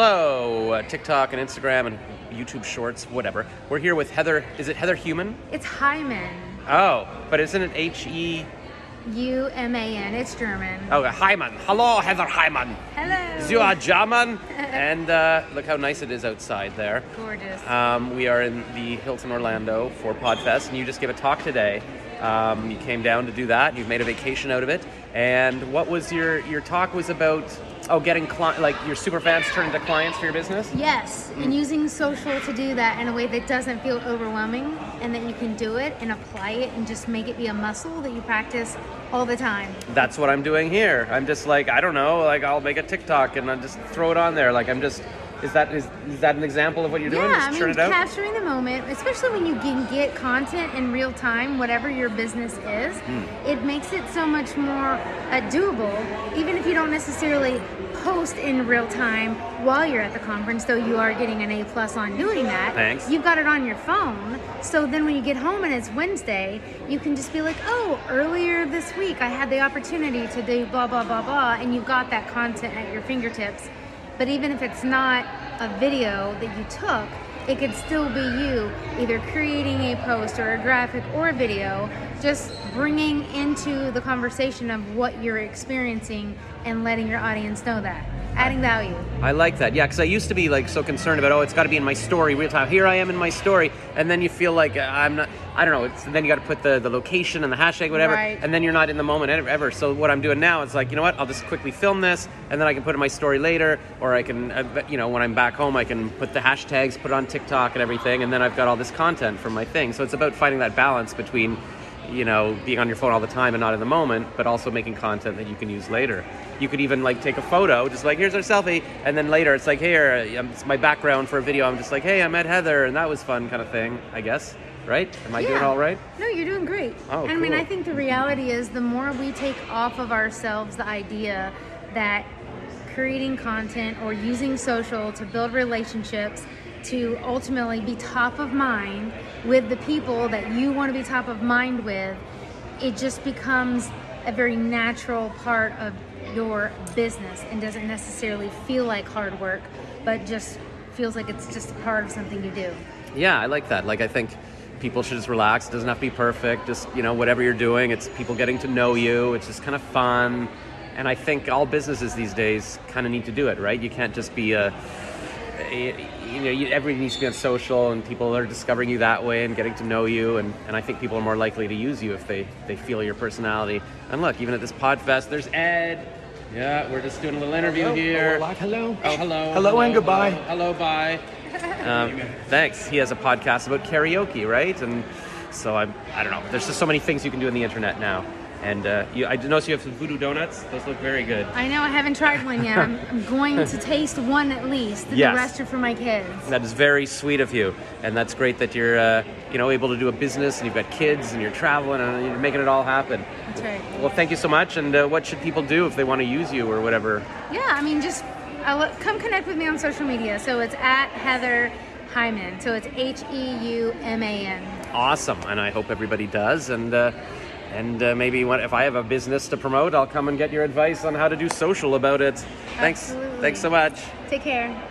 Hello, uh, TikTok and Instagram and YouTube Shorts, whatever. We're here with Heather. Is it Heather Human? It's Hyman. Oh, but isn't it H E? U M A N. It's German. Oh, Hyman. Hello, Heather Heuman. Hello. You are German. and uh, look how nice it is outside there. Gorgeous. Um, we are in the Hilton Orlando for Podfest, and you just gave a talk today. Um, you came down to do that. You've made a vacation out of it. And what was your your talk was about? Oh, getting cli- like your super fans turn into clients for your business. yes, and using social to do that in a way that doesn't feel overwhelming and that you can do it and apply it and just make it be a muscle that you practice all the time. That's what I'm doing here. I'm just like I don't know, like I'll make a TikTok and I'll just throw it on there. Like I'm just is that is, is that an example of what you're doing? Yeah, I mean, capturing the moment, especially when you can get content in real time, whatever your business is, Hmm. it makes it so much more uh, doable. Even if you don't necessarily post in real time while you're at the conference, though you are getting an A plus on doing that. Thanks. You've got it on your phone, so then when you get home and it's Wednesday, you can just be like, "Oh, earlier this week I had the opportunity to do blah blah blah blah," and you've got that content at your fingertips. But even if it's not a video that you took, it could still be you either creating a post or a graphic or a video, just bringing into the conversation of what you're experiencing and letting your audience know that, adding value. I like that. Yeah, because I used to be like so concerned about oh, it's got to be in my story real time. Here I am in my story, and then you feel like uh, I'm not. I don't know. It's, then you got to put the, the location and the hashtag, whatever, Right. and then you're not in the moment ever. So what I'm doing now is like, you know what? I'll just quickly film this, and then I can put in my story later, or I can, uh, you know, when I'm back home, I can put the hashtags, put it on TikTok and everything, and then I've got all this content from my thing. So it's about finding that balance between you know, being on your phone all the time and not in the moment, but also making content that you can use later. You could even like take a photo, just like here's our selfie, and then later it's like here, um, it's my background for a video. I'm just like, hey, I met Heather, and that was fun, kind of thing. I guess, right? Am I doing Yeah. all right? No, you're doing great. Oh, cool. I mean. I think the reality is the more we take off of ourselves the idea that creating content or using social to build relationships to ultimately be top of mind with the people that you want to be top of mind with, it just becomes a very natural part of your business and doesn't necessarily feel like hard work, but just feels like it's just a part of something you do. Yeah, I like that. Like, I think people should just relax. It doesn't have to be perfect. Just, you know, whatever you're doing, it's people getting to know you. It's just kind of fun. And I think all businesses these days kind of need to do it, right? You can't just be a, you know, you, everything needs to be on social and people are discovering you that way and getting to know you. And, and I think people are more likely to use you if they, they feel your personality. And look, even at this Podfest, there's Ed. Yeah, we're just doing a little interview Hello, here. hello, hello. Oh, hello. Hello and goodbye. Hello, hello, bye. Um, thanks. He has a podcast about karaoke, right? And so I'm, I don't know. There's just so many things you can do on the internet now. And uh, you, I noticed you have some voodoo donuts. Those look very good. I know I haven't tried one yet. I'm, I'm going to taste one at least. Yes. The rest are for my kids. That is very sweet of you, and that's great that you're, uh, you know, able to do a business and you've got kids and you're traveling and you're making it all happen. That's right. Well, thank you so much. And uh, what should people do if they want to use you or whatever? Yeah, I mean, just uh, come connect with me on social media. So it's at Heather Heuman. So it's H E U M A N. Awesome, and I hope everybody does. And uh, and uh, maybe when, if I have a business to promote, I'll come and get your advice on how to do social about it. Thanks. Absolutely. Thanks so much. Take care.